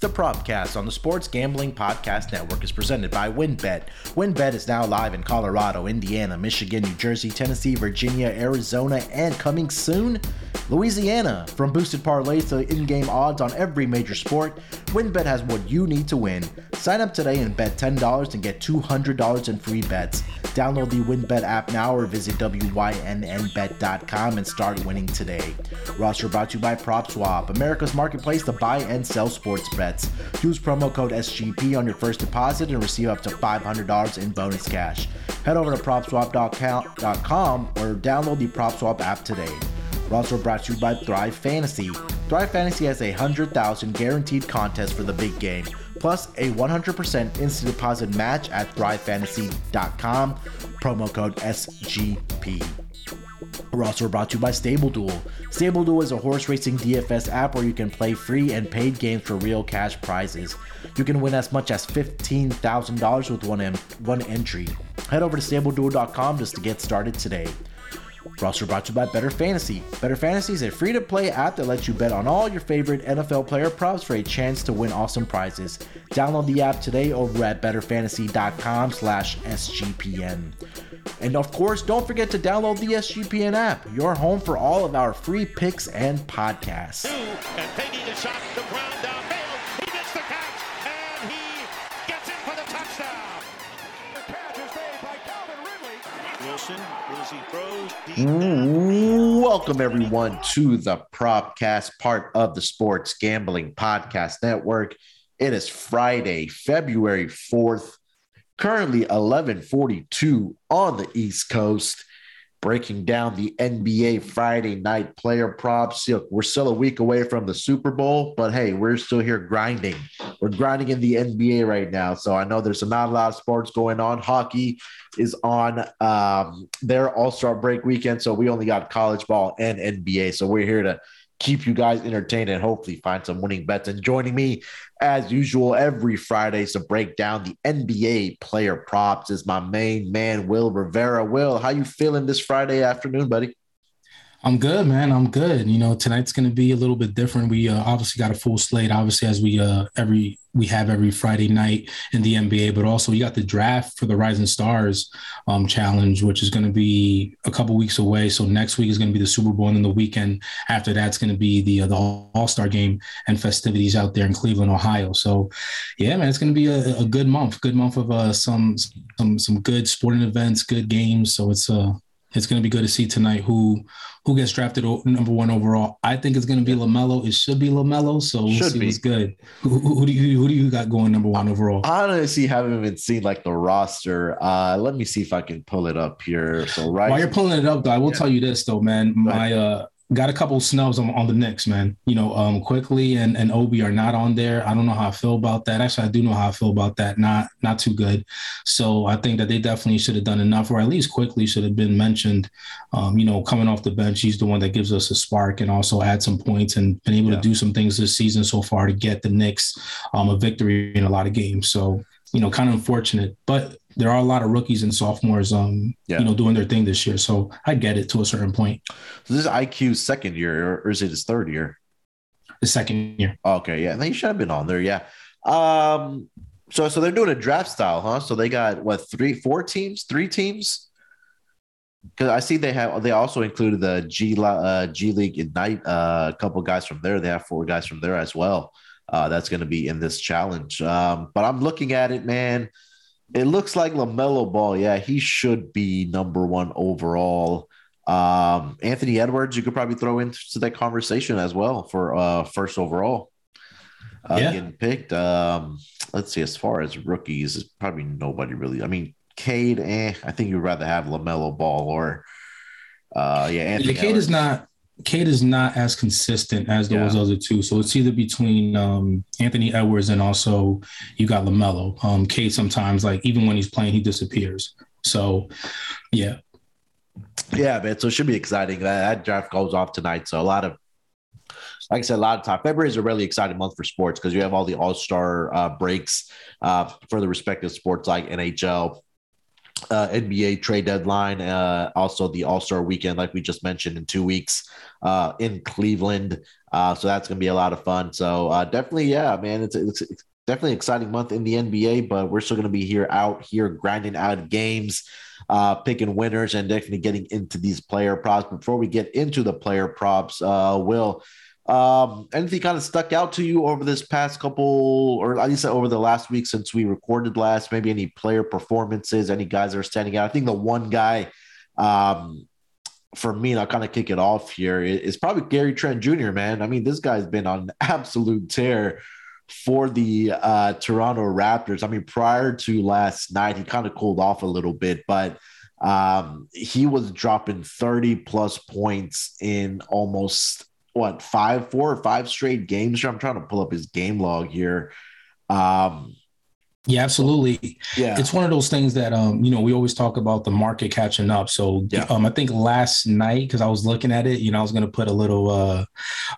The Propcast on the Sports Gambling Podcast Network is presented by WynnBET. WynnBET is now live in Colorado, Indiana, Michigan, New Jersey, Tennessee, Virginia, Arizona, and coming soon, Louisiana. From boosted parlays to in-game odds on every major sport, WynnBET has what you need to win. Sign up today and bet $10 and get $200 in free bets. Download the WynnBET app now or visit wynnbet.com and start winning today. Roster brought to you by PropSwap, America's marketplace to buy and sell sports bets. Use promo code SGP on your first deposit and receive up to $500 in bonus cash. Head over to propswap.com or download the PropSwap app today. We're also brought to you by Thrive Fantasy. Thrive Fantasy has a 100,000 guaranteed contest for the big game, plus a 100% instant deposit match at thrivefantasy.com. Promo code SGP. We're also brought to you by Stable Duel. Stable Duel is a horse racing DFS app where you can play free and paid games for real cash prizes. You can win as much as $15,000 with one, em- one entry. Head over to StableDuel.com just to get started today. We're also brought to you by Bettor Fantasy. Bettor Fantasy is a free to play app that lets you bet on all your favorite NFL player props for a chance to win awesome prizes. Download the app today over at bettorfantasy.com slash SGPN. And of course, don't forget to download the SGPN app, your home for all of our free picks and podcasts. And taking shot, downfield. Welcome, everyone, to the Propcast, part of the Sports Gambling Podcast Network. It is Friday, February 4th, currently 1142 on the East Coast, breaking down the NBA Friday night player props. We're still a week away from the Super Bowl, but hey, we're still here grinding. We're grinding in the NBA right now. So I know there's not a lot of sports going on. Hockey is on um, their All Star break weekend. So we only got college ball and NBA. So we're here to keep you guys entertained and hopefully find some winning bets. And joining me, as usual, every Friday to break down the NBA player props is my main man, Wil Rivera. Will, how you feeling this Friday afternoon, buddy? I'm good, man. I'm good. You know, tonight's going to be a little bit different. We uh, obviously got a full slate, obviously, as we uh, every we have every Friday night in the NBA, but also you got the draft for the Rising Stars um, Challenge, which is going to be a couple weeks away. So next week is going to be the Super Bowl, and then the weekend after that's going to be the uh, the All Star Game and festivities out there in Cleveland, Ohio. So, yeah, man, it's going to be a, a good month. Good month of uh, some some some good sporting events, good games. So it's uh it's going to be good to see tonight who who gets drafted number one overall. I think it's going to be Lamelo. It should be Lamelo. So we'll Should see be. what's good. Who, who, do you who do you got going number one overall? Honestly, haven't even seen like the roster. Uh, let me see if I can pull it up here. So right, While you're pulling it up, though, I will Yeah. tell you this though, man. My uh got a couple snubs on, on the Knicks, man. You know, um Quickley and and Obi are not on there. I don't know how I feel about that. Actually, I do know how I feel about that. Not not too good. So I think that they definitely should have done enough, or at least Quickley should have been mentioned. Um, you know, coming off the bench, he's the one that gives us a spark and also add some points and been able Yeah. to do some things this season so far to get the Knicks um a victory in a lot of games. So you know, kind of unfortunate, but there are a lot of rookies and sophomores, um, Yeah. you know, doing their thing this year. So I get it to a certain point. so this is IQ's second year, or, is it his third year? The second year, Okay, yeah, they should have been on there. Yeah. Um. So so they're doing a draft style, huh? So they got what three, four teams, three teams. Because I see they have they also included the G uh, G League Ignite. Uh, a couple guys from there. They have four guys from there as well. Uh, that's going to be in this challenge. Um, but I'm looking at it, man. It looks like Lamelo Ball. Yeah, he should be number one overall. Um, Anthony Edwards, you could probably throw into that conversation as well for uh, first overall. Uh, Yeah. getting picked. Um, let's see. As far as rookies, it's probably nobody really. I mean, Cade. Eh, I think you'd rather have Lamelo Ball or, uh, yeah, Anthony. Cade Edwards. is not. Cade is not as consistent as those other two. So it's either between um, Anthony Edwards and also you got Lamelo. Um, Cade sometimes, like even when he's playing, he disappears. So, yeah, Yeah, man. So it should be exciting. That, that draft goes off tonight. So a lot of, like I said, a lot of time. February is a really exciting month for sports because you have all the All Star uh, breaks uh, for the respective sports like NHL, uh, NBA trade deadline, uh, also the All Star weekend, like we just mentioned, in two weeks uh, in Cleveland. Uh, so that's going to be a lot of fun. So uh, definitely, yeah, man, it's, it's, it's definitely exciting month in the NBA, but we're still going to be here out here grinding out games, uh, picking winners, and definitely getting into these player props. Before we get into the player props, uh, Will, um, anything kind of stuck out to you over this past couple, or at least over the last week since we recorded last? Maybe any player performances, any guys that are standing out? I think the one guy. Um, for me, and I'll kind of kick it off here, is probably Gary Trent Jr., man. I mean, this guy's been on absolute tear for the uh, Toronto Raptors. I mean, prior to last night, he kind of cooled off a little bit, but um, he was dropping 30 plus points in almost what five, four or five straight games. I'm trying to pull up his game log here. Um, yeah, absolutely. Yeah, it's one of those things that um, you know, we always talk about the market catching up. So yeah. um, I think last night because I was looking at it, you know, I was going to put a little uh,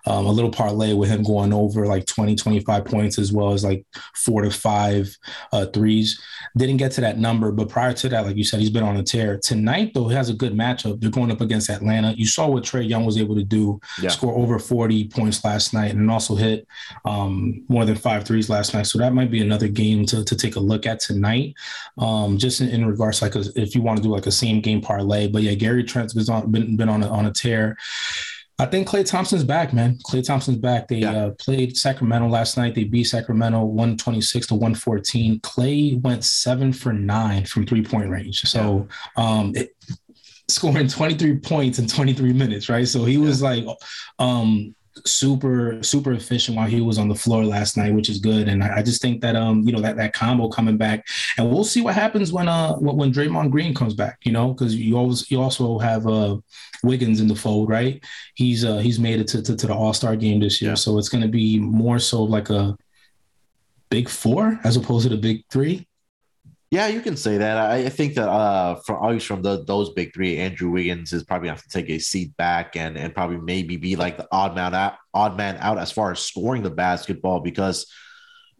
um, a little parlay with him going over like 20, 25 points as well as like four to five uh, threes. Didn't get to that number, but prior to that, like you said, he's been on a tear. Tonight though, he has a good matchup. They're going up against Atlanta. You saw what Trae Young was able to do, yeah. score over 40 points last night, and also hit um, more than five threes last night. So that might be another game to to take a look at tonight. Um, just in, in, regards like a, if you want to do like a same game parlay. But yeah, Gary Trent's been on been, been on a, on a tear. I think Klay Thompson's back, man. Klay Thompson's back. They yeah. uh, played Sacramento last night. They beat Sacramento 126 to 114. Klay went seven for nine from three point range. So, um, it, scoring 23 points in 23 minutes, right? So he was like, um, super super efficient while he was on the floor last night, which is good. And I, I, just think that um you know that that combo coming back, and we'll see what happens when uh when Draymond Green comes back. You know, because you always you also have uh Wiggins in the fold, right? He's uh he's made it to to, to the All Star game this year, so it's going to be more so like a big four as opposed to the big three. Yeah, you can say that. I, think that uh, from always from the, those big three, Andrew Wiggins is probably have to take a seat back and and probably maybe be like the odd man out, odd man out as far as scoring the basketball because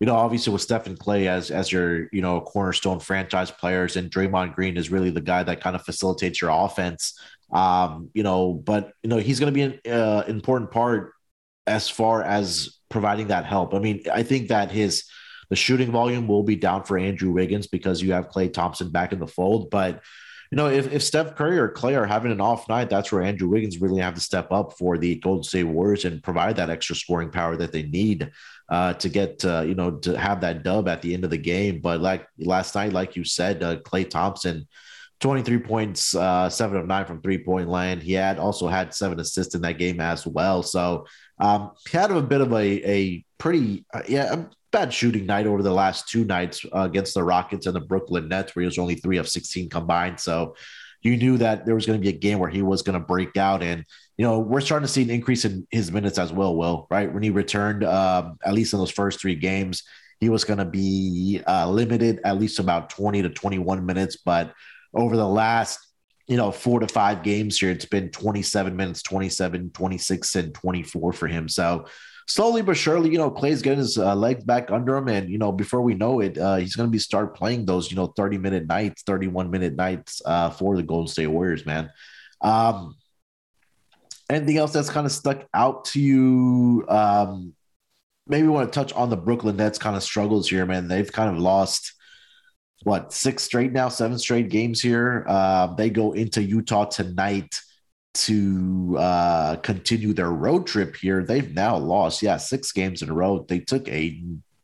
you know obviously with Stephen Klay as as your you know cornerstone franchise players and Draymond Green is really the guy that kind of facilitates your offense. Um, you know, but you know he's going to be an uh, important part as far as providing that help. I mean, I think that his the shooting volume will be down for Andrew Wiggins because you have Klay Thompson back in the fold. But you know, if, if Steph Curry or Klay are having an off night, that's where Andrew Wiggins really have to step up for the Golden State Warriors and provide that extra scoring power that they need uh, to get, uh, you know, to have that dub at the end of the game. But like last night, like you said, uh, Klay Thompson, 23 points, uh, seven of nine from three point land. He had also had seven assists in that game as well. So um, he had a bit of a, a pretty, uh, yeah, bad shooting night over the last two nights uh, against the Rockets and the Brooklyn Nets, where he was only three of 16 combined. So you knew that there was going to be a game where he was going to break out. And, you know, we're starting to see an increase in his minutes as well, Will, right? When he returned, um, at least in those first three games, he was going to be uh, limited at least about 20 to 21 minutes. But over the last, you know, four to five games here, it's been 27 minutes, 27, 26, and 24 for him. So, slowly but surely, you know, Klay's getting his uh, legs back under him, and you know, before we know it, uh, he's going to be start playing those, you know, thirty minute nights, thirty one minute nights uh, for the Golden State Warriors, man. Um, anything else that's kind of stuck out to you? Um, maybe want to touch on the Brooklyn Nets kind of struggles here, man. They've kind of lost what six straight now, seven straight games here. Uh, they go into Utah tonight to uh, continue their road trip here. They've now lost, yeah, six games in a row. They took a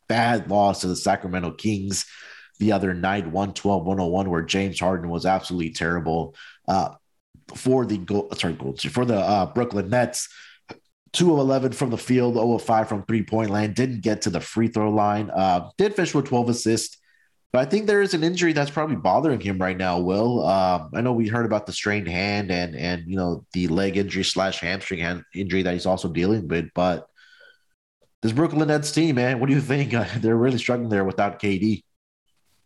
bad loss to the Sacramento Kings the other night, 112 101, where James Harden was absolutely terrible uh, for the sorry, gold, for the uh, Brooklyn Nets. 2 of 11 from the field, 0 of 5 from three point line, didn't get to the free throw line. Uh, did fish with 12 assists but I think there is an injury that's probably bothering him right now. Will um, I know we heard about the strained hand and and you know the leg injury slash hamstring hand injury that he's also dealing with, but this Brooklyn Nets team, man, what do you think? they're really struggling there without KD.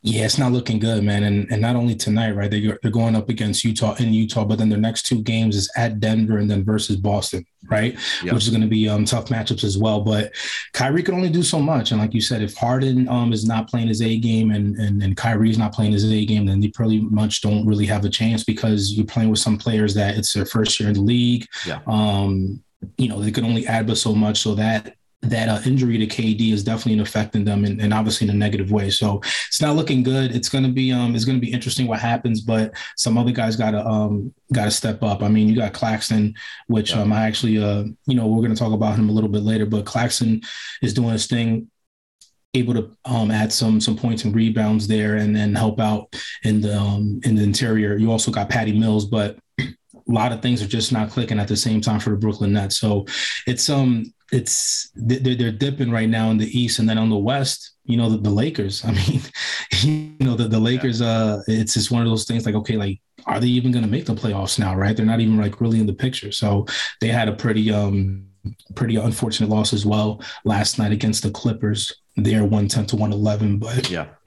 Yeah, it's not looking good, man. And and not only tonight, right? They they're going up against Utah in Utah, but then their next two games is at Denver and then versus Boston, right? Yep. Which is going to be um, tough matchups as well. But Kyrie can only do so much, and like you said, if Harden um is not playing his A game and and and Kyrie's not playing his A game, then they pretty much don't really have a chance because you're playing with some players that it's their first year in the league. Yeah. Um, you know, they can only add but so much. So that that uh, injury to KD is definitely affecting them and, and, obviously in a negative way. So it's not looking good. It's going to be um it's going to be interesting what happens, but some other guys got to um got to step up. I mean, you got Claxton, which um I actually uh you know we're going to talk about him a little bit later, but Claxton is doing his thing able to um, add some some points and rebounds there and then help out in the um, in the interior. You also got Patty Mills, but a lot of things are just not clicking at the same time for the Brooklyn Nets. So it's um it's they're, they're dipping right now in the east and then on the west you know the, the lakers. I mean you know the, the lakers uh it's just one of those things like okay like are they even going to make the playoffs now right? They're not even like really in the picture. So they had a pretty um pretty unfortunate loss as well last night against the clippers. They're 110 to 111 but yeah.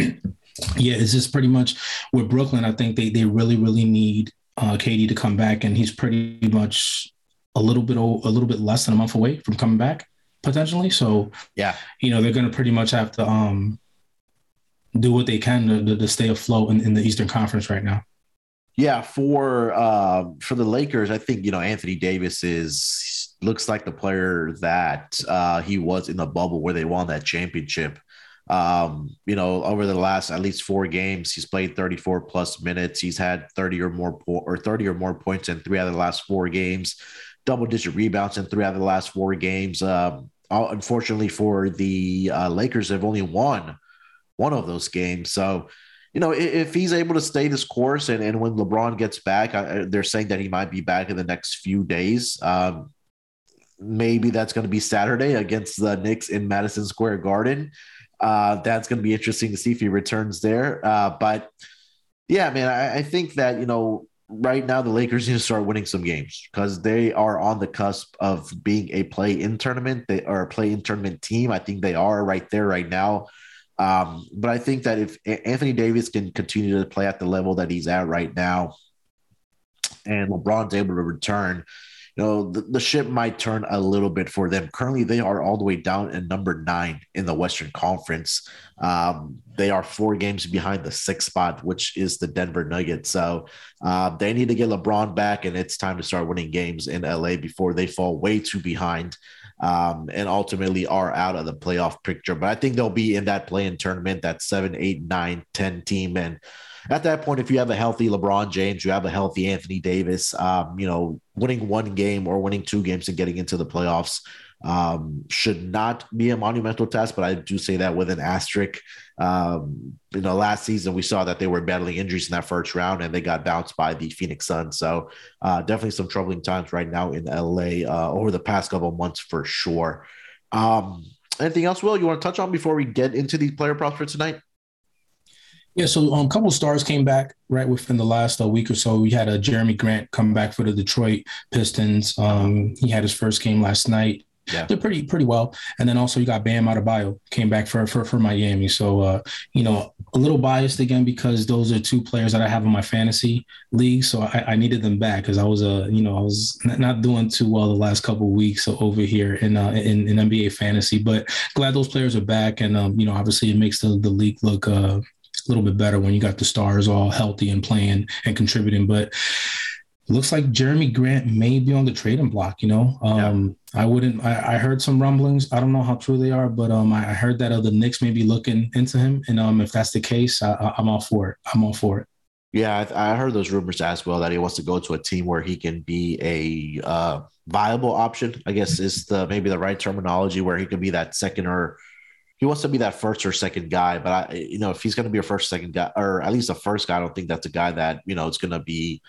yeah it's just pretty much with brooklyn i think they they really really need uh KD to come back and he's pretty much a little bit a little bit less than a month away from coming back potentially. So yeah, you know they're going to pretty much have to um do what they can to, to stay afloat in, in the Eastern Conference right now. Yeah, for uh, for the Lakers, I think you know Anthony Davis is looks like the player that uh, he was in the bubble where they won that championship. Um, you know, over the last at least four games, he's played 34 plus minutes. He's had 30 or more po- or 30 or more points in three out of the last four games double digit rebounds in three out of the last four games. Um, unfortunately for the uh, Lakers, they've only won one of those games. So, you know, if, if he's able to stay this course and, and when LeBron gets back, I, they're saying that he might be back in the next few days. Um, maybe that's going to be Saturday against the Knicks in Madison Square Garden. Uh, that's going to be interesting to see if he returns there. Uh, but yeah, man, I, I think that, you know, right now the Lakers need to start winning some games because they are on the cusp of being a play in tournament. They are a play in tournament team. I think they are right there right now. Um, but I think that if Anthony Davis can continue to play at the level that he's at right now, and LeBron's able to return, you know, the, the ship might turn a little bit for them. Currently, they are all the way down in number nine in the Western Conference. Um, they are four games behind the sixth spot, which is the Denver Nuggets. So uh, they need to get LeBron back, and it's time to start winning games in LA before they fall way too behind um, and ultimately are out of the playoff picture. But I think they'll be in that play in tournament, that seven, eight, nine, 10 team. And at that point, if you have a healthy LeBron James, you have a healthy Anthony Davis, um, you know, winning one game or winning two games and getting into the playoffs um, should not be a monumental task, but I do say that with an asterisk. Um, you know, last season we saw that they were battling injuries in that first round and they got bounced by the Phoenix Suns. So uh, definitely some troubling times right now in LA uh, over the past couple months for sure. Um, anything else, Will, you want to touch on before we get into these player props for tonight? Yeah, so um, a couple stars came back right within the last uh, week or so. We had a uh, Jerami Grant come back for the Detroit Pistons. Um, he had his first game last night. Yeah. Did pretty pretty well, and then also you got Bam Adebayo came back for for for Miami. So uh, you know a little biased again because those are two players that I have in my fantasy league. So I, I needed them back because I was uh you know I was not doing too well the last couple weeks over here in, uh, in in NBA fantasy. But glad those players are back, and um, you know obviously it makes the the league look uh a little bit better when you got the stars all healthy and playing and contributing. But looks like Jerami Grant may be on the trading block. You know, um, yeah. I wouldn't. I, I, heard some rumblings. I don't know how true they are, but um, I, I heard that other Knicks may be looking into him, and um, if that's the case, I, am all for it. I'm all for it. Yeah, I, I, heard those rumors as well that he wants to go to a team where he can be a uh, viable option. I guess is the maybe the right terminology where he could be that second or he wants to be that first or second guy. But I, you know, if he's going to be a first, second guy, or at least a first guy, I don't think that's a guy that you know it's going to be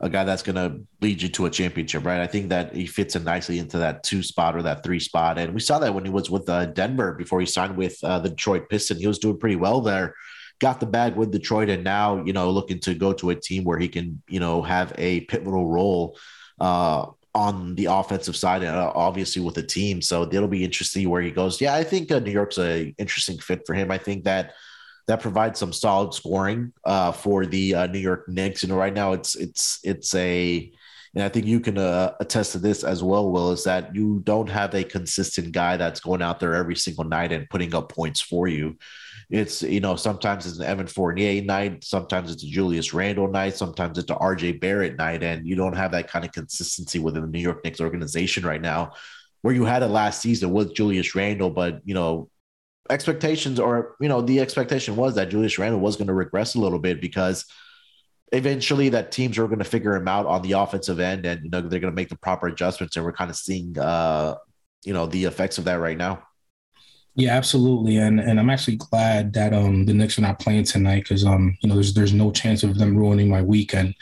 a guy that's going to lead you to a championship, right? I think that he fits in nicely into that two spot or that three spot, and we saw that when he was with uh, Denver before he signed with uh, the Detroit Pistons. He was doing pretty well there. Got the bag with Detroit, and now you know looking to go to a team where he can you know have a pivotal role. Uh, on the offensive side, and uh, obviously with the team. So it'll be interesting where he goes. Yeah, I think uh, New York's a interesting fit for him. I think that that provides some solid scoring uh, for the uh, New York Knicks. And right now it's it's it's a and I think you can uh, attest to this as well, Will, is that you don't have a consistent guy that's going out there every single night and putting up points for you. It's, you know, sometimes it's an Evan Fournier night, sometimes it's a Julius Randle night, sometimes it's a RJ Barrett night, and you don't have that kind of consistency within the New York Knicks organization right now, where you had it last season with Julius Randle, but, you know, expectations or, you know, the expectation was that Julius Randle was going to regress a little bit because – eventually that teams are going to figure him out on the offensive end and you know they're going to make the proper adjustments and we're kind of seeing uh you know the effects of that right now yeah, absolutely, and and I'm actually glad that um the Knicks are not playing tonight because um you know there's there's no chance of them ruining my weekend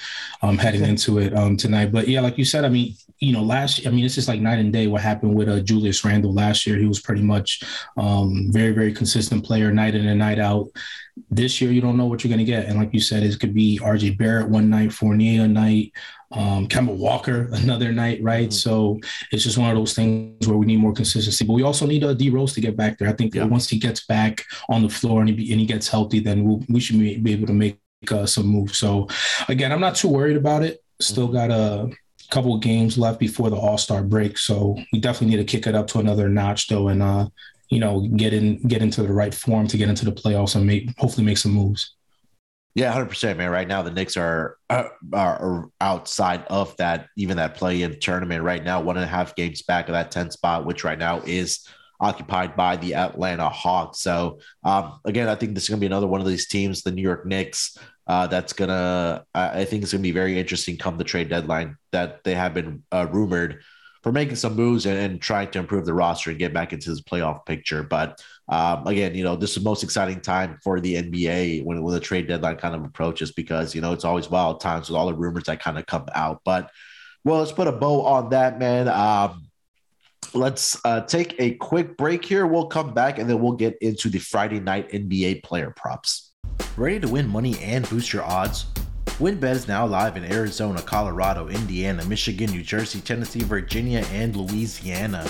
um heading into it um tonight. But yeah, like you said, I mean you know last I mean it's just like night and day what happened with uh, Julius Randle last year. He was pretty much um very very consistent player night in and night out. This year you don't know what you're gonna get, and like you said, it could be R.J. Barrett one night, Fournier a night, um, Kemba Walker another night, right? Mm-hmm. So it's just one of those things where we need more consistency. But we also need a uh, D Rose to get back there. I think yeah. once he gets back on the floor and he, and he gets healthy, then we'll, we should be, be able to make uh, some moves. So again, I'm not too worried about it. Still got a couple of games left before the All Star break, so we definitely need to kick it up to another notch though, and uh, you know get in get into the right form to get into the playoffs and make hopefully make some moves. Yeah, hundred percent, man. Right now, the Knicks are, are, are outside of that, even that play-in tournament. Right now, one and a half games back of that 10 spot, which right now is occupied by the Atlanta Hawks. So, um, again, I think this is going to be another one of these teams, the New York Knicks. Uh, that's gonna, I think it's gonna be very interesting come the trade deadline. That they have been uh, rumored for making some moves and, and, trying to improve the roster and get back into this playoff picture. But um, again, you know, this is the most exciting time for the NBA when, when the trade deadline kind of approaches because, you know, it's always wild times with all the rumors that kind of come out. But, well, let's put a bow on that, man. Um, let's uh, take a quick break here. We'll come back and then we'll get into the Friday night NBA player props. Ready to win money and boost your odds? WynnBET is now live in Arizona, Colorado, Indiana, Michigan, New Jersey, Tennessee, Virginia, and Louisiana.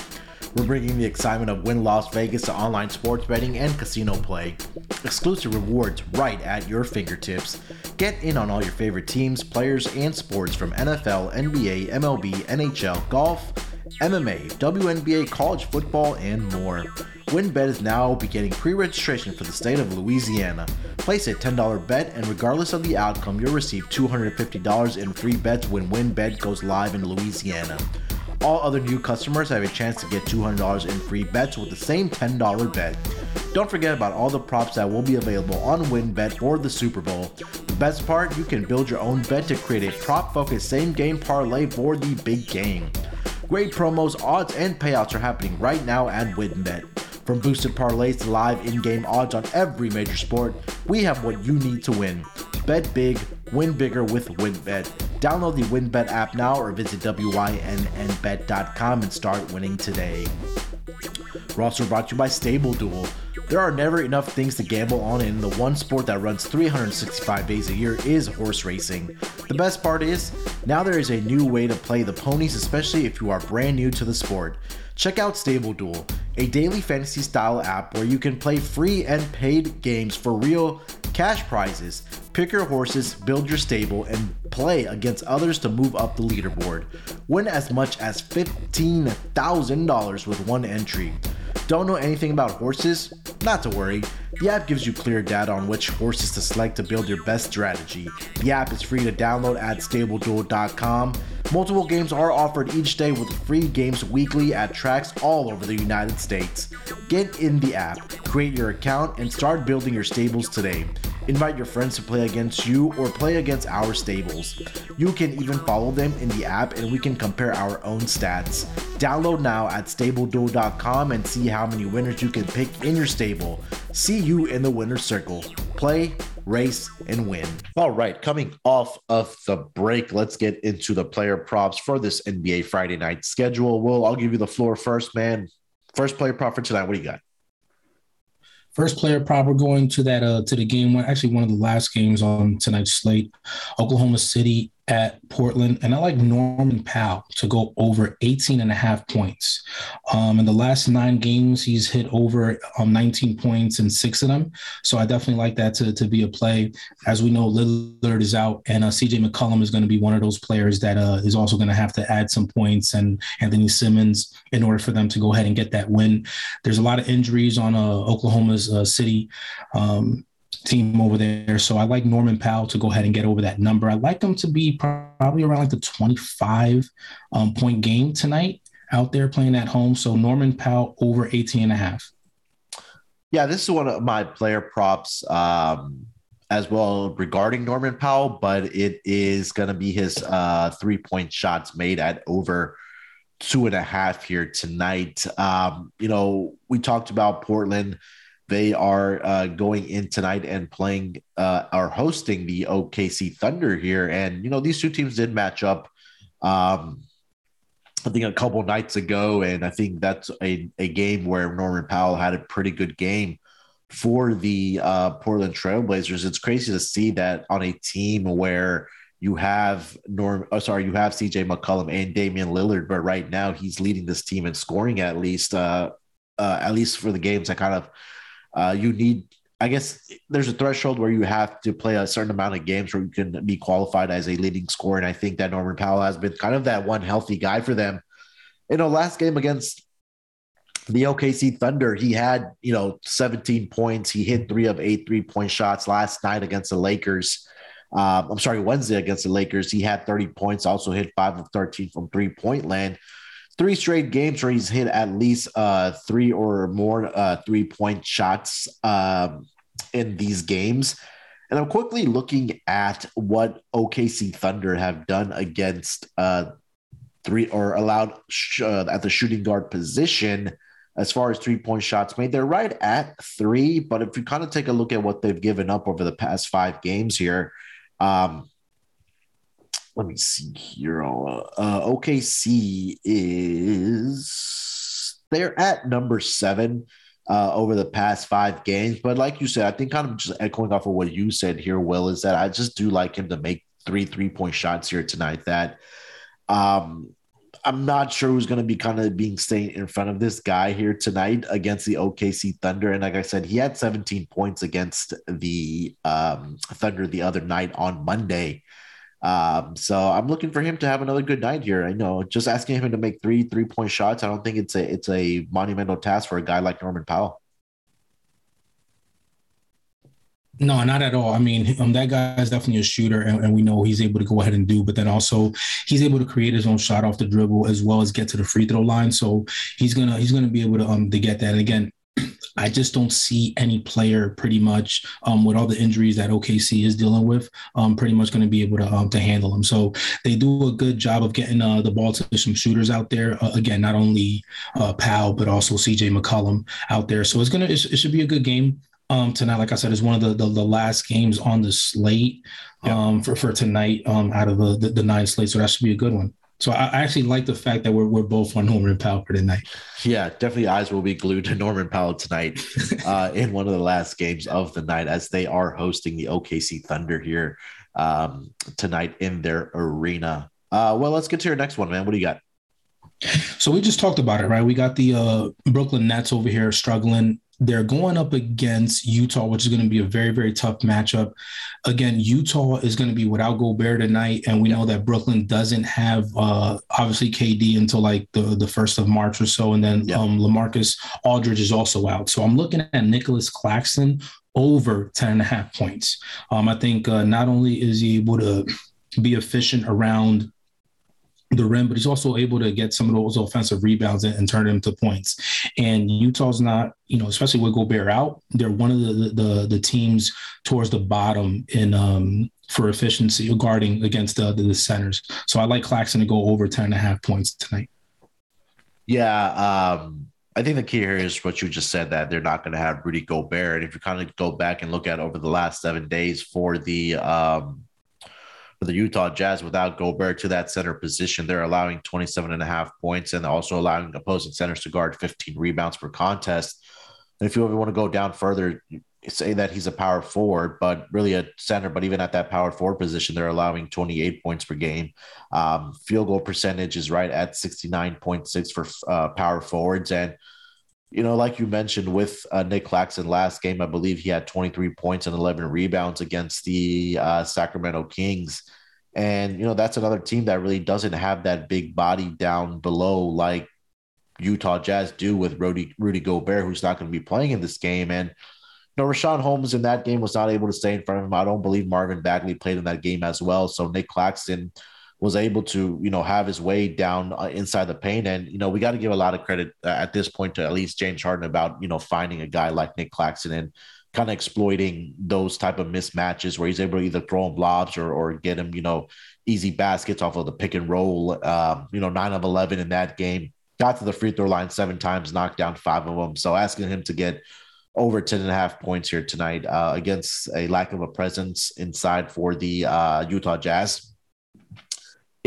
We're bringing the excitement of Wynn Las Vegas to online sports betting and casino play. Exclusive rewards right at your fingertips. Get in on all your favorite teams, players, and sports from NFL, NBA, MLB, NHL, golf, MMA, WNBA, college football, and more. WynnBET is now beginning pre-registration for the state of Louisiana. Place a $10 bet, and regardless of the outcome, you'll receive $250 in free bets when WynnBET goes live in Louisiana. All other new customers have a chance to get $200 in free bets with the same $10 bet. Don't forget about all the props that will be available on WynnBET for the Super Bowl. The best part, you can build your own bet to create a prop-focused same-game parlay for the big game. Great promos, odds, and payouts are happening right now at WynnBET. From boosted parlays to live in-game odds on every major sport, we have what you need to win. Bet big, win bigger with WynnBET. Download the WynnBET app now or visit wynnbet.com and start winning today. We're also brought to you by Stable Duel. There are never enough things to gamble on, and the one sport that runs 365 days a year is horse racing. The best part is, now there is a new way to play the ponies, especially if you are brand new to the sport. Check out Stable Duel, a daily fantasy style app where you can play free and paid games for real cash prizes. Pick your horses, build your stable, and play against others to move up the leaderboard. Win as much as $15,000 with one entry. Don't know anything about horses? Not to worry. The app gives you clear data on which horses to select to build your best strategy. The app is free to download at stableduel.com. Multiple games are offered each day with free games weekly at tracks all over the United States. Get in the app, create your account, and start building your stables today. Invite your friends to play against you or play against our stables. You can even follow them in the app and we can compare our own stats. Download now at stableduel.com and see how many winners you can pick in your stable. See you in the winner's circle. Play, race, and win. All right, coming off of the break, let's get into the player props for this NBA Friday night schedule. Will, I'll give you the floor first, man. First player prop for tonight. What do you got? First player prop, we're going to that uh to the game one, actually one of the last games on tonight's slate. Oklahoma City at Portland, and I like Norman Powell to go over 18 and a half points. Um, in the last nine games, he's hit over um, 19 points in six of them. So I definitely like that to, to be a play. As we know, Lillard is out, and uh, CJ McCollum is going to be one of those players that uh, is also going to have to add some points, and Anfernee Simons in order for them to go ahead and get that win. There's a lot of injuries on uh, Oklahoma's uh, city. Um, team over there. So I like Norman Powell to go ahead and get over that number. I like them to be probably around like the 25 um, point game tonight out there playing at home. So Norman Powell over 18 and a half. Yeah, this is one of my player props um, as well regarding Norman Powell, but it is going to be his uh, three point shots made at over two and a half here tonight. Um, you know, we talked about Portland they are uh, going in tonight and playing uh, are hosting the OKC Thunder here, and you know these two teams did match up. Um, I think a couple nights ago, and I think that's a, a game where Norman Powell had a pretty good game for the uh, Portland Trailblazers. It's crazy to see that on a team where you have Norm, oh, sorry, you have CJ McCollum and Damian Lillard, but right now he's leading this team in scoring at least, uh, uh, at least for the games that kind of uh, you need I guess there's a threshold where you have to play a certain amount of games where you can be qualified as a leading scorer. And I think that Norman Powell has been kind of that one healthy guy for them. You know, last game against the OKC Thunder, he had, you know, 17 points. He hit three of eight three point shots last night against the Lakers. Um, I'm sorry, Wednesday against the Lakers. He had 30 points, also hit five of 13 from three point land three straight games where he's hit at least uh, three or more uh, three point shots um, in these games. And I'm quickly looking at what OKC Thunder have done against uh, three or allowed sh- uh, at the shooting guard position as far as three point shots made. They're right at three, but if you kind of take a look at what they've given up over the past five games here, um, let me see here. Uh, OKC is they're at number seven uh, over the past five games. But like you said, I think kind of just echoing off of what you said here, Will, is that I just do like him to make three three point shots here tonight. That um, I'm not sure who's going to be kind of being staying in front of this guy here tonight against the OKC Thunder. And like I said, he had 17 points against the um, Thunder the other night on Monday. Um, so I'm looking for him to have another good night here. I know just asking him to make three three point shots. I don't think it's a it's a monumental task for a guy like Norman Powell. No, not at all. I mean, um, that guy is definitely a shooter, and, and, we know he's able to go ahead and do. But then also, he's able to create his own shot off the dribble as well as get to the free throw line. So he's gonna he's gonna be able to um to get that. And again, I just don't see any player pretty much um, with all the injuries that OKC is dealing with, um, pretty much going to be able to um, to handle them. So they do a good job of getting uh, the ball to some shooters out there. Uh, again, not only uh, Powell but also CJ McCollum out there. So it's gonna it, it should be a good game um, tonight. Like I said, it's one of the, the, the last games on the slate um, for for tonight um, out of the, the the nine slate. So that should be a good one. So I actually like the fact that we're, we're both on Norman Powell for tonight. Yeah, definitely eyes will be glued to Norman Powell tonight uh, in one of the last games of the night as they are hosting the OKC Thunder here um, tonight in their arena. Uh, well, let's get to your next one, man. What do you got? So we just talked about it, right? We got the uh, Brooklyn Nets over here struggling they're going up against Utah, which is going to be a very, very tough matchup. Again, Utah is going to be without Gobert tonight, and we know that Brooklyn doesn't have uh, obviously KD until like the, the first of March or so, and then um, Lamarcus Aldridge is also out. So I'm looking at Nicholas Claxton over 10 and a half points. Um, I think uh, not only is he able to be efficient around the rim, but he's also able to get some of those offensive rebounds and, and turn them to points. And Utah's not, you know, especially with Gobert out, they're one of the the, the teams towards the bottom in um, for efficiency guarding against the, the centers. So I like Claxton to go over 10 and a half points tonight. Yeah. Um, I think the key here is what you just said that they're not going to have Rudy Gobert. And if you kind of go back and look at over the last seven days for the um, for the Utah Jazz without Gobert to that center position. They're allowing 27 and a half points and also allowing opposing centers to guard 15 rebounds per contest. And if you ever want to go down further, say that he's a power forward, but really a center. But even at that power forward position, they're allowing 28 points per game. Um, field goal percentage is right at 69.6 for uh, power forwards. And, you know, like you mentioned with uh, Nick Claxton last game, I believe he had 23 points and 11 rebounds against the uh, Sacramento Kings. And, you know, that's another team that really doesn't have that big body down below like Utah Jazz do with Rudy, Rudy Gobert, who's not going to be playing in this game. And, know, Richaun Holmes in that game was not able to stay in front of him. I don't believe Marvin Bagley played in that game as well. So Nick Claxton was able to, you know, have his way down uh, inside the paint. And, you know, we got to give a lot of credit uh, at this point to at least James Harden about, you know, finding a guy like Nick Claxton and kind of exploiting those type of mismatches where he's able to either throw him blobs or, or get him, you know, easy baskets off of the pick and roll. Um, you know, nine of 11 in that game. Got to the free throw line seven times, knocked down five of them. So asking him to get over 10 and a half points here tonight uh, against a lack of a presence inside for the uh, Utah Jazz.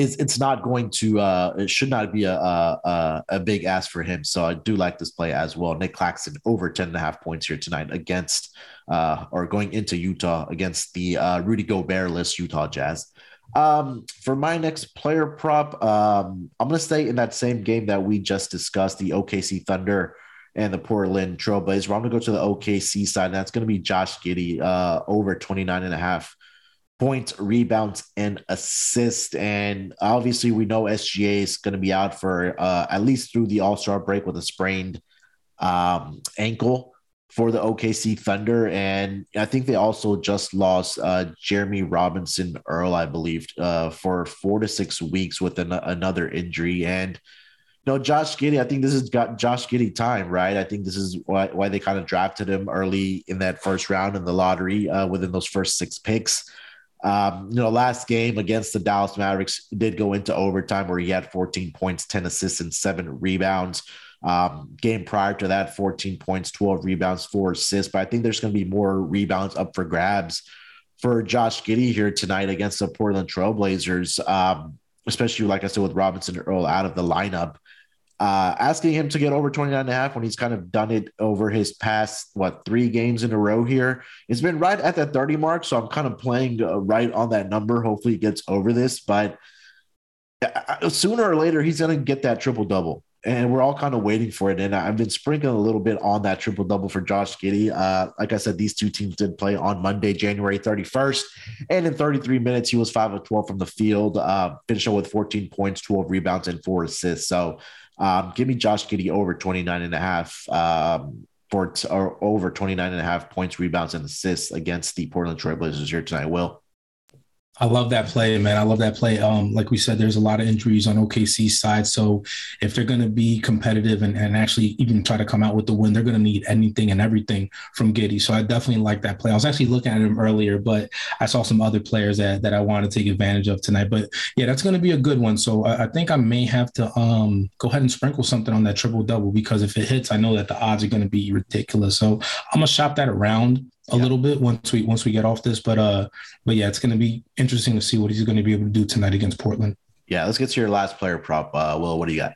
It's, it's not going to, uh, it should not be a, a, a big ask for him. So I do like this play as well. Nick Claxton over 10 and a half points here tonight against, uh, or going into Utah against the uh, Rudy Gobert list Utah Jazz. Um, for my next player prop, um, I'm going to stay in that same game that we just discussed, the OKC Thunder and the Portland Trailblazers. I'm going to go to the OKC side, and that's going to be Josh Giddey uh, over 29 and a half points, rebounds, and assists. And obviously, we know SGA is going to be out for uh, at least through the All Star break with a sprained um, ankle for the OKC Thunder. And I think they also just lost uh, Jeremy Robinson Earl, I believe, uh, for four to six weeks with an- another injury. And no, Josh Giddey, I think this has got Josh Giddey time, right? I think this is why, why they kind of drafted him early in that first round in the lottery uh, within those first six picks. Um, you know, last game against the Dallas Mavericks did go into overtime where he had 14 points, 10 assists, and seven rebounds. Um, game prior to that, 14 points, 12 rebounds, four assists. But I think there's going to be more rebounds up for grabs for Josh Giddey here tonight against the Portland Trailblazers. Um, especially like I said with Robinson Earl out of the lineup. Uh, asking him to get over 29 and a half when he's kind of done it over his past, what, three games in a row here. It's been right at that 30 mark. So I'm kind of playing uh, right on that number. Hopefully he gets over this. But uh, uh, sooner or later, he's going to get that triple double and we're all kind of waiting for it. And I've been sprinkling a little bit on that triple double for Josh Giddey. Uh, like I said, these two teams did play on Monday, January 31st. And in 33 minutes, he was 5 of 12 from the field, uh, finishing with 14 points, 12 rebounds, and four assists. So um, give me Josh Giddey over 29 and a half. Um, for t- or over 29 and a half points, rebounds, and assists against the Portland Trailblazers here tonight. Will. I love that play, man. I love that play. Um, like we said, there's a lot of injuries on OKC's side. So if they're going to be competitive and, and actually even try to come out with the win, they're going to need anything and everything from Giddey. So I definitely like that play. I was actually looking at him earlier, but I saw some other players that, that I want to take advantage of tonight. But yeah, that's going to be a good one. So I, I think I may have to um, go ahead and sprinkle something on that triple double because if it hits, I know that the odds are going to be ridiculous. So I'm going to shop that around a yeah. little bit once we once we get off this. But uh, but yeah, it's going to be interesting to see what he's going to be able to do tonight against Portland. Yeah, let's get to your last player prop. Uh, Will, what do you got?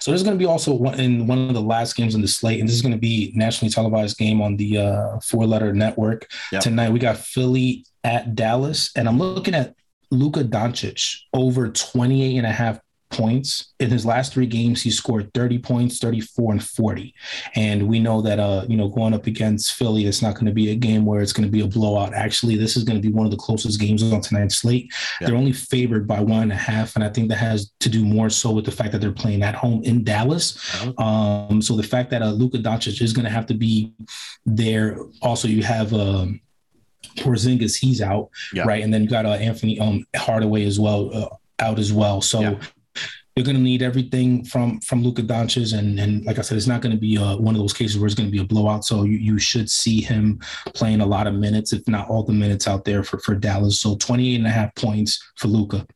So there's going to be also one, in one of the last games in the slate, and this is going to be nationally televised game on the uh, four letter network yep. tonight. We got Philly at Dallas, and I'm looking at Luka Doncic over 28 and a half points. In his last three games, he scored 30 points, 34 and 40. And we know that, uh, you know, going up against Philly, it's not going to be a game where it's going to be a blowout. Actually, this is going to be one of the closest games on tonight's slate. Yeah. They're only favored by one and a half. And I think that has to do more so with the fact that they're playing at home in Dallas. Uh-huh. Um, so the fact that uh, Luka Doncic is going to have to be there. Also, you have, um, Porzingis, he's out, yeah. right? And then you got uh, Anthony um, Hardaway as well, uh, out as well. So yeah you're going to need everything from from Luka Doncic, and and like I said, it's not going to be a, one of those cases where it's going to be a blowout. So you, you should see him playing a lot of minutes, if not all the minutes out there for for Dallas. So 28 and a half points for Luka.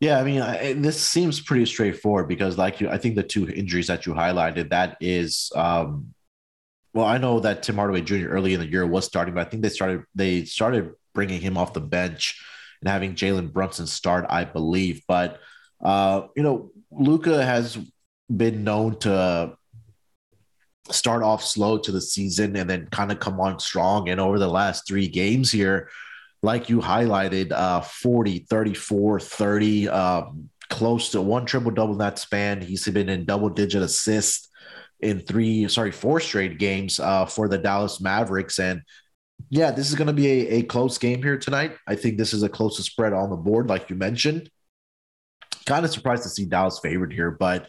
Yeah, I mean, I, this seems pretty straightforward because, like you, I think the two injuries that you highlighted, that is, um, well, I know that Tim Hardaway Jr. early in the year was starting, but I think they started they started bringing him off the bench and having Jalen Brunson start, I believe, but uh, you know, Luka has been known to start off slow to the season and then kind of come on strong. And over the last three games here, like you highlighted, uh, 40, 34, 30, um, close to one triple double in that span. He's been in double digit assists in three, sorry, four straight games uh, for the Dallas Mavericks. And yeah, this is going to be a, a close game here tonight. I think this is a closest spread on the board, like you mentioned. Kind of surprised to see Dallas favored here, but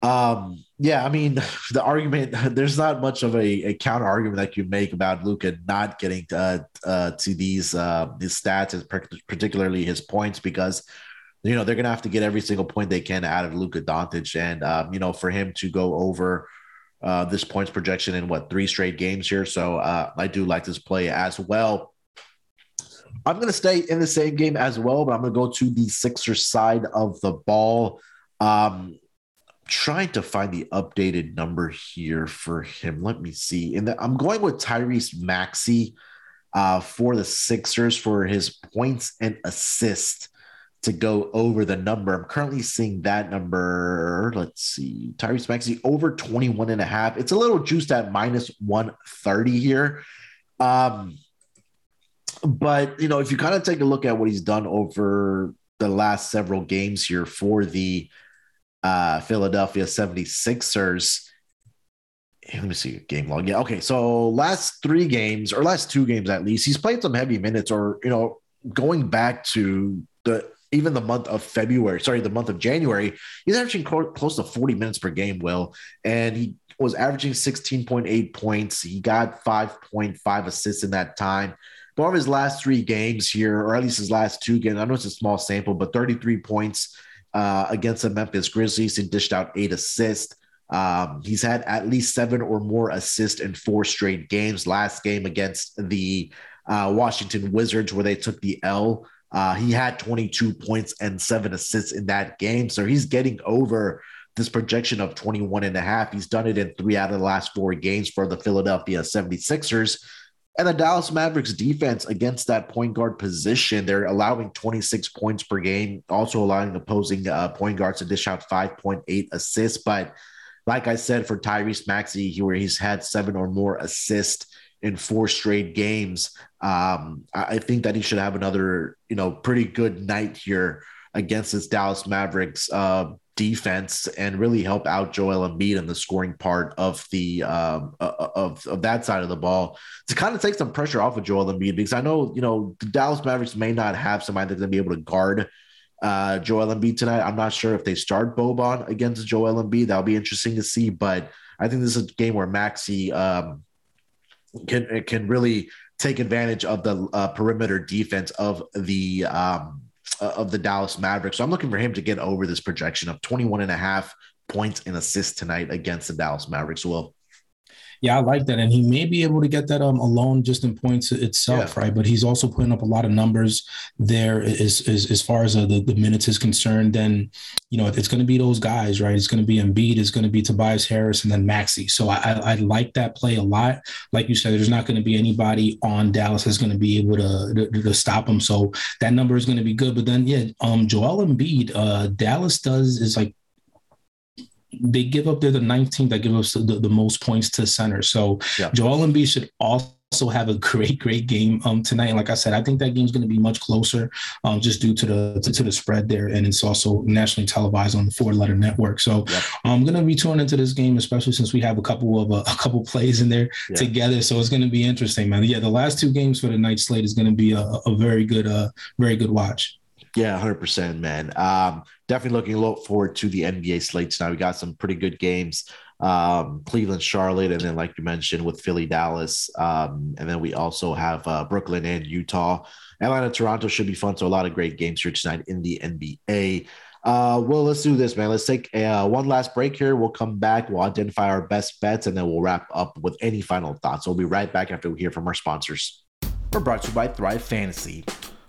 um, yeah, I mean, the argument there's not much of a, a counter argument that you make about Luka not getting uh, uh, to these uh, his stats, particularly his points, because you know they're gonna have to get every single point they can out of Luka Doncic, and um, you know for him to go over uh, this points projection in what three straight games here, so uh, I do like this play as well. I'm gonna stay in the same game as well, but I'm gonna go to the Sixers side of the ball. Um, trying to find the updated number here for him. Let me see. And I'm going with Tyrese Maxey uh, for the Sixers for his points and assists to go over the number. I'm currently seeing that number. Let's see. Tyrese Maxey over 21 and a half. It's a little juiced at minus 130 here. Um, but, you know, if you kind of take a look at what he's done over the last several games here for the uh, Philadelphia 76ers, let me see game log. Yeah. Okay. So last three games or last two games at least, he's played some heavy minutes or, you know, going back to the even the month of February, sorry, the month of January, he's averaging close to 40 minutes per game, Wil. And he was averaging 16.8 points. He got 5.5 assists in that time. His last three games here, or at least his last two games, I know it's a small sample, but 33 points uh, against the Memphis Grizzlies. He dished out eight assists. Um, he's had at least seven or more assists in four straight games. Last game against the uh, Washington Wizards, where they took the L uh, he had 22 points and seven assists in that game. So he's getting over this projection of 21 and a half. He's done it in three out of the last four games for the Philadelphia 76ers. And the Dallas Mavericks defense against that point guard position, they're allowing 26 points per game, also allowing opposing uh, point guards to dish out 5.8 assists. But like I said, for Tyrese Maxey, where he's had seven or more assists in four straight games. Um, I think that he should have another, you know, pretty good night here against this Dallas Mavericks uh, defense and really help out Joel Embiid in the scoring part of the um, uh, uh, of of that side of the ball to kind of take some pressure off of Joel Embiid because I know you know the Dallas Mavericks may not have somebody that's going to be able to guard uh, Joel Embiid tonight. I'm not sure if they start Boban against Joel Embiid. That'll be interesting to see, but I think this is a game where Maxey um, can can really take advantage of the uh, perimeter defense of the um, uh, of the Dallas Mavericks. So I'm looking for him to get over this projection of 21 and a half points and assists tonight against the Dallas Mavericks. Wil yeah, I like that, and he may be able to get that um alone just in points itself, yeah. right? But he's also putting up a lot of numbers there as as, as far as uh, the, the minutes is concerned. Then you know it's going to be those guys, right? It's going to be Embiid, it's going to be Tobias Harris, and then Maxey. So I, I, I like that play a lot. Like you said, there's not going to be anybody on Dallas that's going to be able to, to, to stop him. So that number is going to be good. But then yeah, um Joel Embiid, uh, Dallas does is like they give up. They're the 19th that give us the, the most points to center. So yeah. Joel Embiid should also have a great, great game um, tonight. And like I said, I think that game's going to be much closer, um, just due to the to, to, the spread there, and it's also nationally televised on the Four Letter Network. So yep. I'm going to be tuning into this game, especially since we have a couple of uh, a couple plays in there together. So it's going to be interesting, man. Yeah, the last two games for the night slate is going to be a, a very good, uh, very good watch. Yeah, hundred percent, man. Um, definitely looking look forward to the NBA slate tonight. We got some pretty good games. Um, Cleveland, Charlotte, and then like you mentioned with Philly, Dallas, um, and then we also have uh, Brooklyn and Utah. Atlanta, Toronto should be fun. So a lot of great games here tonight in the NBA. Uh, well, let's do this, man. Let's take a, uh, one last break here. We'll come back. We'll identify our best bets, and then we'll wrap up with any final thoughts. We'll be right back after we hear from our sponsors. We're brought to you by Thrive Fantasy.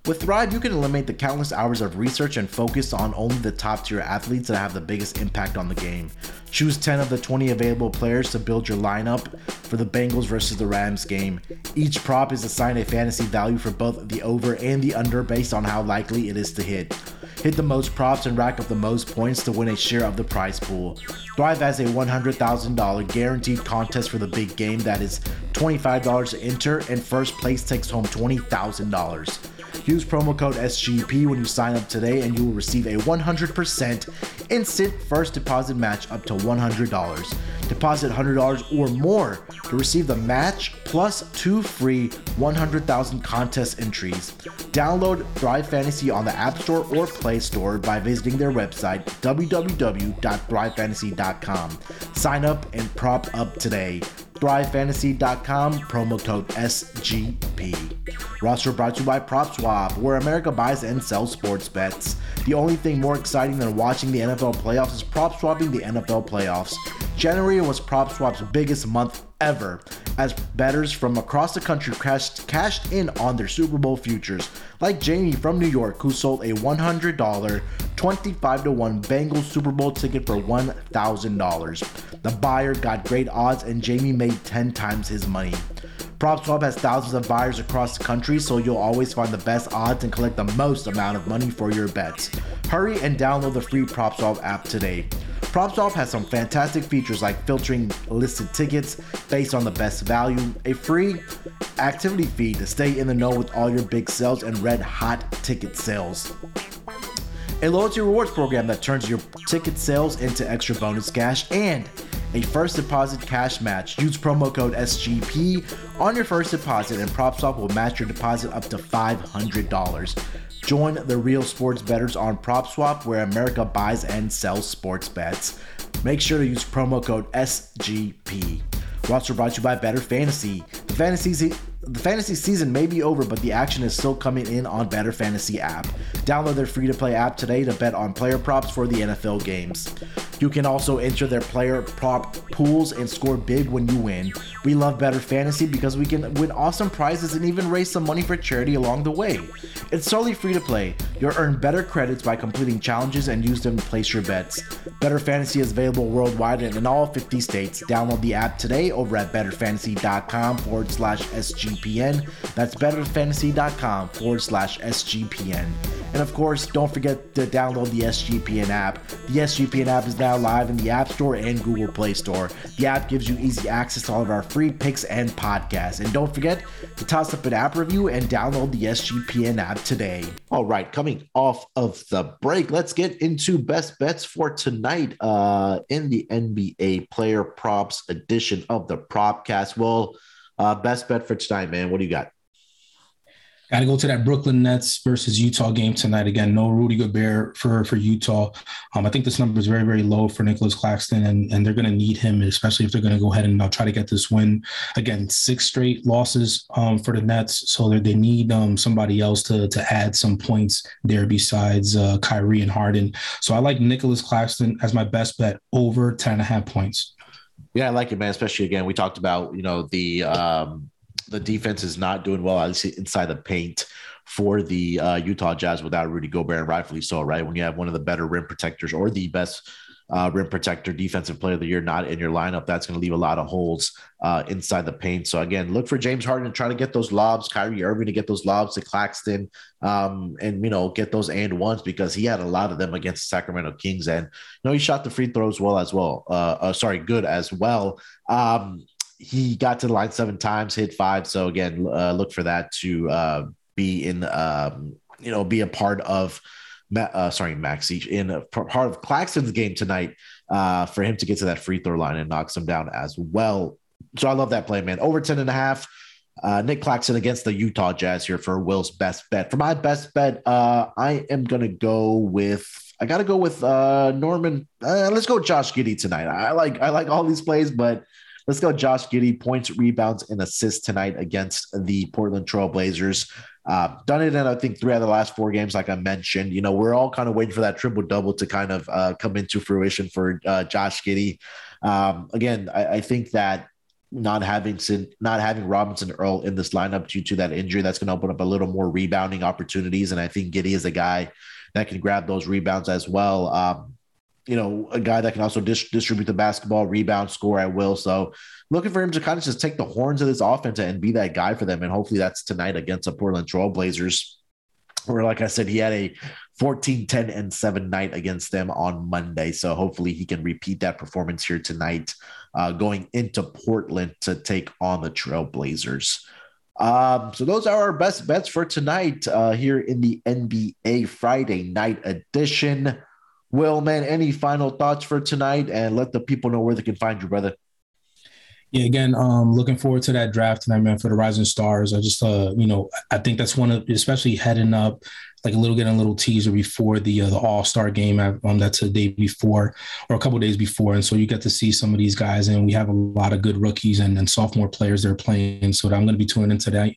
With Thrive, you can eliminate the countless hours of research and focus on only the top tier athletes that have the biggest impact on the game. Choose 10 of the 20 available players to build your lineup for the Bengals versus the Rams game. Each prop is assigned a fantasy value for both the over and the under based on how likely it is to hit. hit the most props, and rack up the most points to win a share of the prize pool. Thrive has a $100,000 guaranteed contest for the big game that is $25 to enter, and first place takes home $20,000. Use promo code SGP when you sign up today, and you will receive a 100% instant first deposit match up to $100. Deposit $100 or more to receive the match plus two free 100,000 contest entries. Download Thrive Fantasy on the App Store or Play Store by visiting their website www.thrivefantasy.com. Sign up and prop up today. ThriveFantasy.com, promo code SGP. Roster brought to you by PropSwap, where America buys and sells sports bets. The only thing more exciting than watching the NFL playoffs is prop swapping the NFL playoffs. January was PropSwap's biggest month ever, as bettors from across the country cashed, cashed in on their Super Bowl futures, like Jamie from New York, who sold a $100 25 to 1 Bengals Super Bowl ticket for $1,000. The buyer got great odds, and Jamie made 10 times his money. PropSwap has thousands of buyers across the country, so you'll always find the best odds and collect the most amount of money for your bets. Hurry and download the free PropSwap app today. PropSwap has some fantastic features like filtering listed tickets based on the best value, a free activity feed to stay in the know with all your big sales and red hot ticket sales a loyalty rewards program that turns your ticket sales into extra bonus cash, and a first deposit cash match. Use promo code SGP on your first deposit, and PropSwap will match your deposit up to $500. Join the real sports bettors on PropSwap, where America buys and sells sports bets. Make sure to use promo code SGP. Roster brought to you by Bettor Fantasy. The fantasy the fantasy season may be over, but the action is still coming in on Bettor Fantasy app. Download their free to play app today to bet on player props for the NFL games. You can also enter their player prop pools and score big when you win. We love Bettor Fantasy because we can win awesome prizes and even raise some money for charity along the way. It's totally free to play. You'll earn better credits by completing challenges and use them to place your bets. Bettor Fantasy is available worldwide and in all 50 states. Download the app today over at bettorfantasy.com forward slash SGPN. That's bettorfantasy.com forward slash SGPN. And of course, don't forget to download the SGPN app. The SGPN app is now live in the App Store and Google Play Store. The app gives you easy access to all of our free picks and podcasts. And don't forget to toss up an app review and download the SGPN app today. All right, coming off of the break, let's get into best bets for tonight uh, in the NBA player props edition of the Propcast. Well, uh, best bet for tonight, man. What do you got? Got to go to that Brooklyn Nets versus Utah game tonight. Again, no Rudy Gobert for for Utah. Um, I think this number is very very low for Nicholas Claxton, and and they're going to need him, especially if they're going to go ahead and uh, try to get this win. Again, six straight losses um, for the Nets, so they need um, somebody else to to add some points there besides uh, Kyrie and Harden. So I like Nicholas Claxton as my best bet over 10 and a half points. Yeah, I like it, man. Especially again, we talked about you know the um, the defense is not doing well inside the paint for the uh, Utah Jazz without Rudy Gobert, and rightfully so, right? When you have one of the better rim protectors or the best uh, rim protector, defensive player of the year not in your lineup, that's going to leave a lot of holes uh, inside the paint. So again, look for James Harden to try to get those lobs, Kyrie Irving to get those lobs to Claxton, um, and you know get those and ones because he had a lot of them against the Sacramento Kings, and you know he shot the free throws well as well. Uh, uh sorry, good as well. Um, he got to the line seven times, hit five. So again, uh, look for that to uh, be in, um, you know, be a part of, uh, sorry, Maxey, in a part of Claxton's game tonight uh, for him to get to that free throw line and knocks him down as well. So I love that play, man. Over 10 and a half. Uh, Nick Claxton against the Utah Jazz here for Wil's best bet. For my best bet, uh, I am going to go with I got to go with uh, Norman. Uh, let's go Josh Giddey tonight. I like I like all these plays, but Let's go, Josh Giddey, points, rebounds, and assists tonight against the Portland Trailblazers. Uh, done it in, I think, three out of the last four games, like I mentioned. You know, we're all kind of waiting for that triple double to kind of uh, come into fruition for uh, Josh Giddey. Um, again, I, I think that not having not having Robinson Earl in this lineup due to that injury, that's going to open up a little more rebounding opportunities. And I think Giddey is a guy that can grab those rebounds as well. Um, you know, a guy that can also dis- distribute the basketball, rebound, score at will. So looking for him to kind of just take the horns of this offense and be that guy for them. And hopefully that's tonight against the Portland Trail Blazers. Or like I said, he had a 14, 10, and 7 night against them on Monday. So hopefully he can repeat that performance here tonight, uh, going into Portland to take on the Trailblazers. Um, so those are our best bets for tonight uh, here in the NBA Friday night edition. Wil, man, any final thoughts for tonight? And let the people know where they can find you, brother. Yeah, again, um, looking forward to that draft tonight, man, for the Rising Stars. I just, uh, you know, I think that's one of, especially heading up like a little getting a little teaser before the uh, the All Star game. Um, that's a day before or a couple days before, and so you get to see some of these guys. And we have a lot of good rookies and, and sophomore players that are playing. So I'm going to be tuning into that.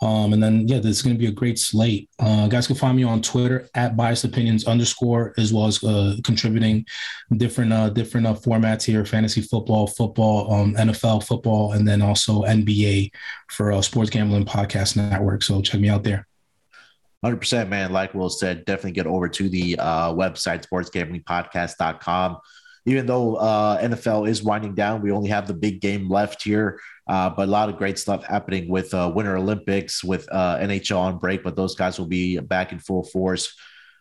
Um, and then yeah, this is going to be a great slate. Uh, guys can find me on Twitter at biased opinions underscore as well as uh, contributing different uh, different uh, formats here: fantasy football, football, um, NFL football, and then also NBA for uh, Sports Gambling Podcast Network. So check me out there. 100% man. Like Wil said definitely get over to the uh, website sportsgamblingpodcast.com even though uh, nfl is winding down we only have the big game left here uh, but a lot of great stuff happening with uh, winter olympics with uh, nhl on break but those guys will be back in full force.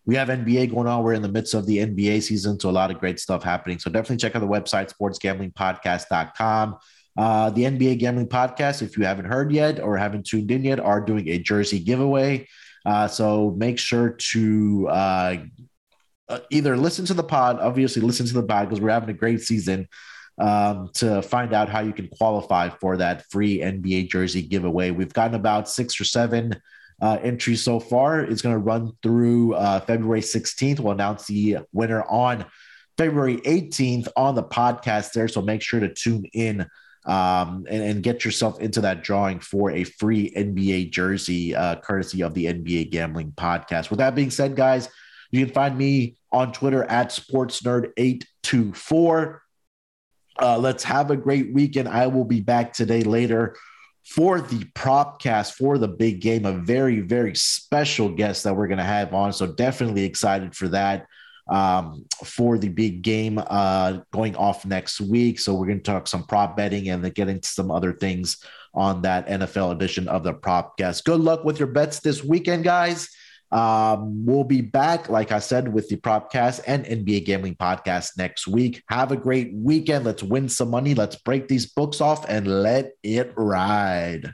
We have nba going on. We're in the midst of the nba season so a lot of great stuff happening. So definitely check out the website sportsgamblingpodcast.com uh, the NBA Gambling Podcast, if you haven't heard yet or haven't tuned in yet, are doing a jersey giveaway. Uh, so make sure to uh, uh, either listen to the pod, obviously listen to the pod because we're having a great season um, to find out how you can qualify for that free NBA jersey giveaway. We've gotten about six or seven uh, entries so far. It's going to run through uh, February 16th. We'll announce the winner on February 18th on the podcast there. So make sure to tune in um, and, and, get yourself into that drawing for a free NBA jersey, uh, courtesy of the NBA Gambling Podcast. With that being said, guys, you can find me on Twitter at SportsNerd824. Uh, let's have a great weekend. I will be back today later for the propcast for the big game. A very, very special guest that we're going to have on. So definitely excited for that um, for the big game uh, going off next week. So we're going to talk some prop betting and then get into some other things on that NFL edition of the Propcast. Good luck with your bets this weekend, guys. Um, we'll be back, like I said, with the Propcast and NBA Gambling Podcast next week. Have a great weekend. Let's win some money. Let's break these books off and let it ride.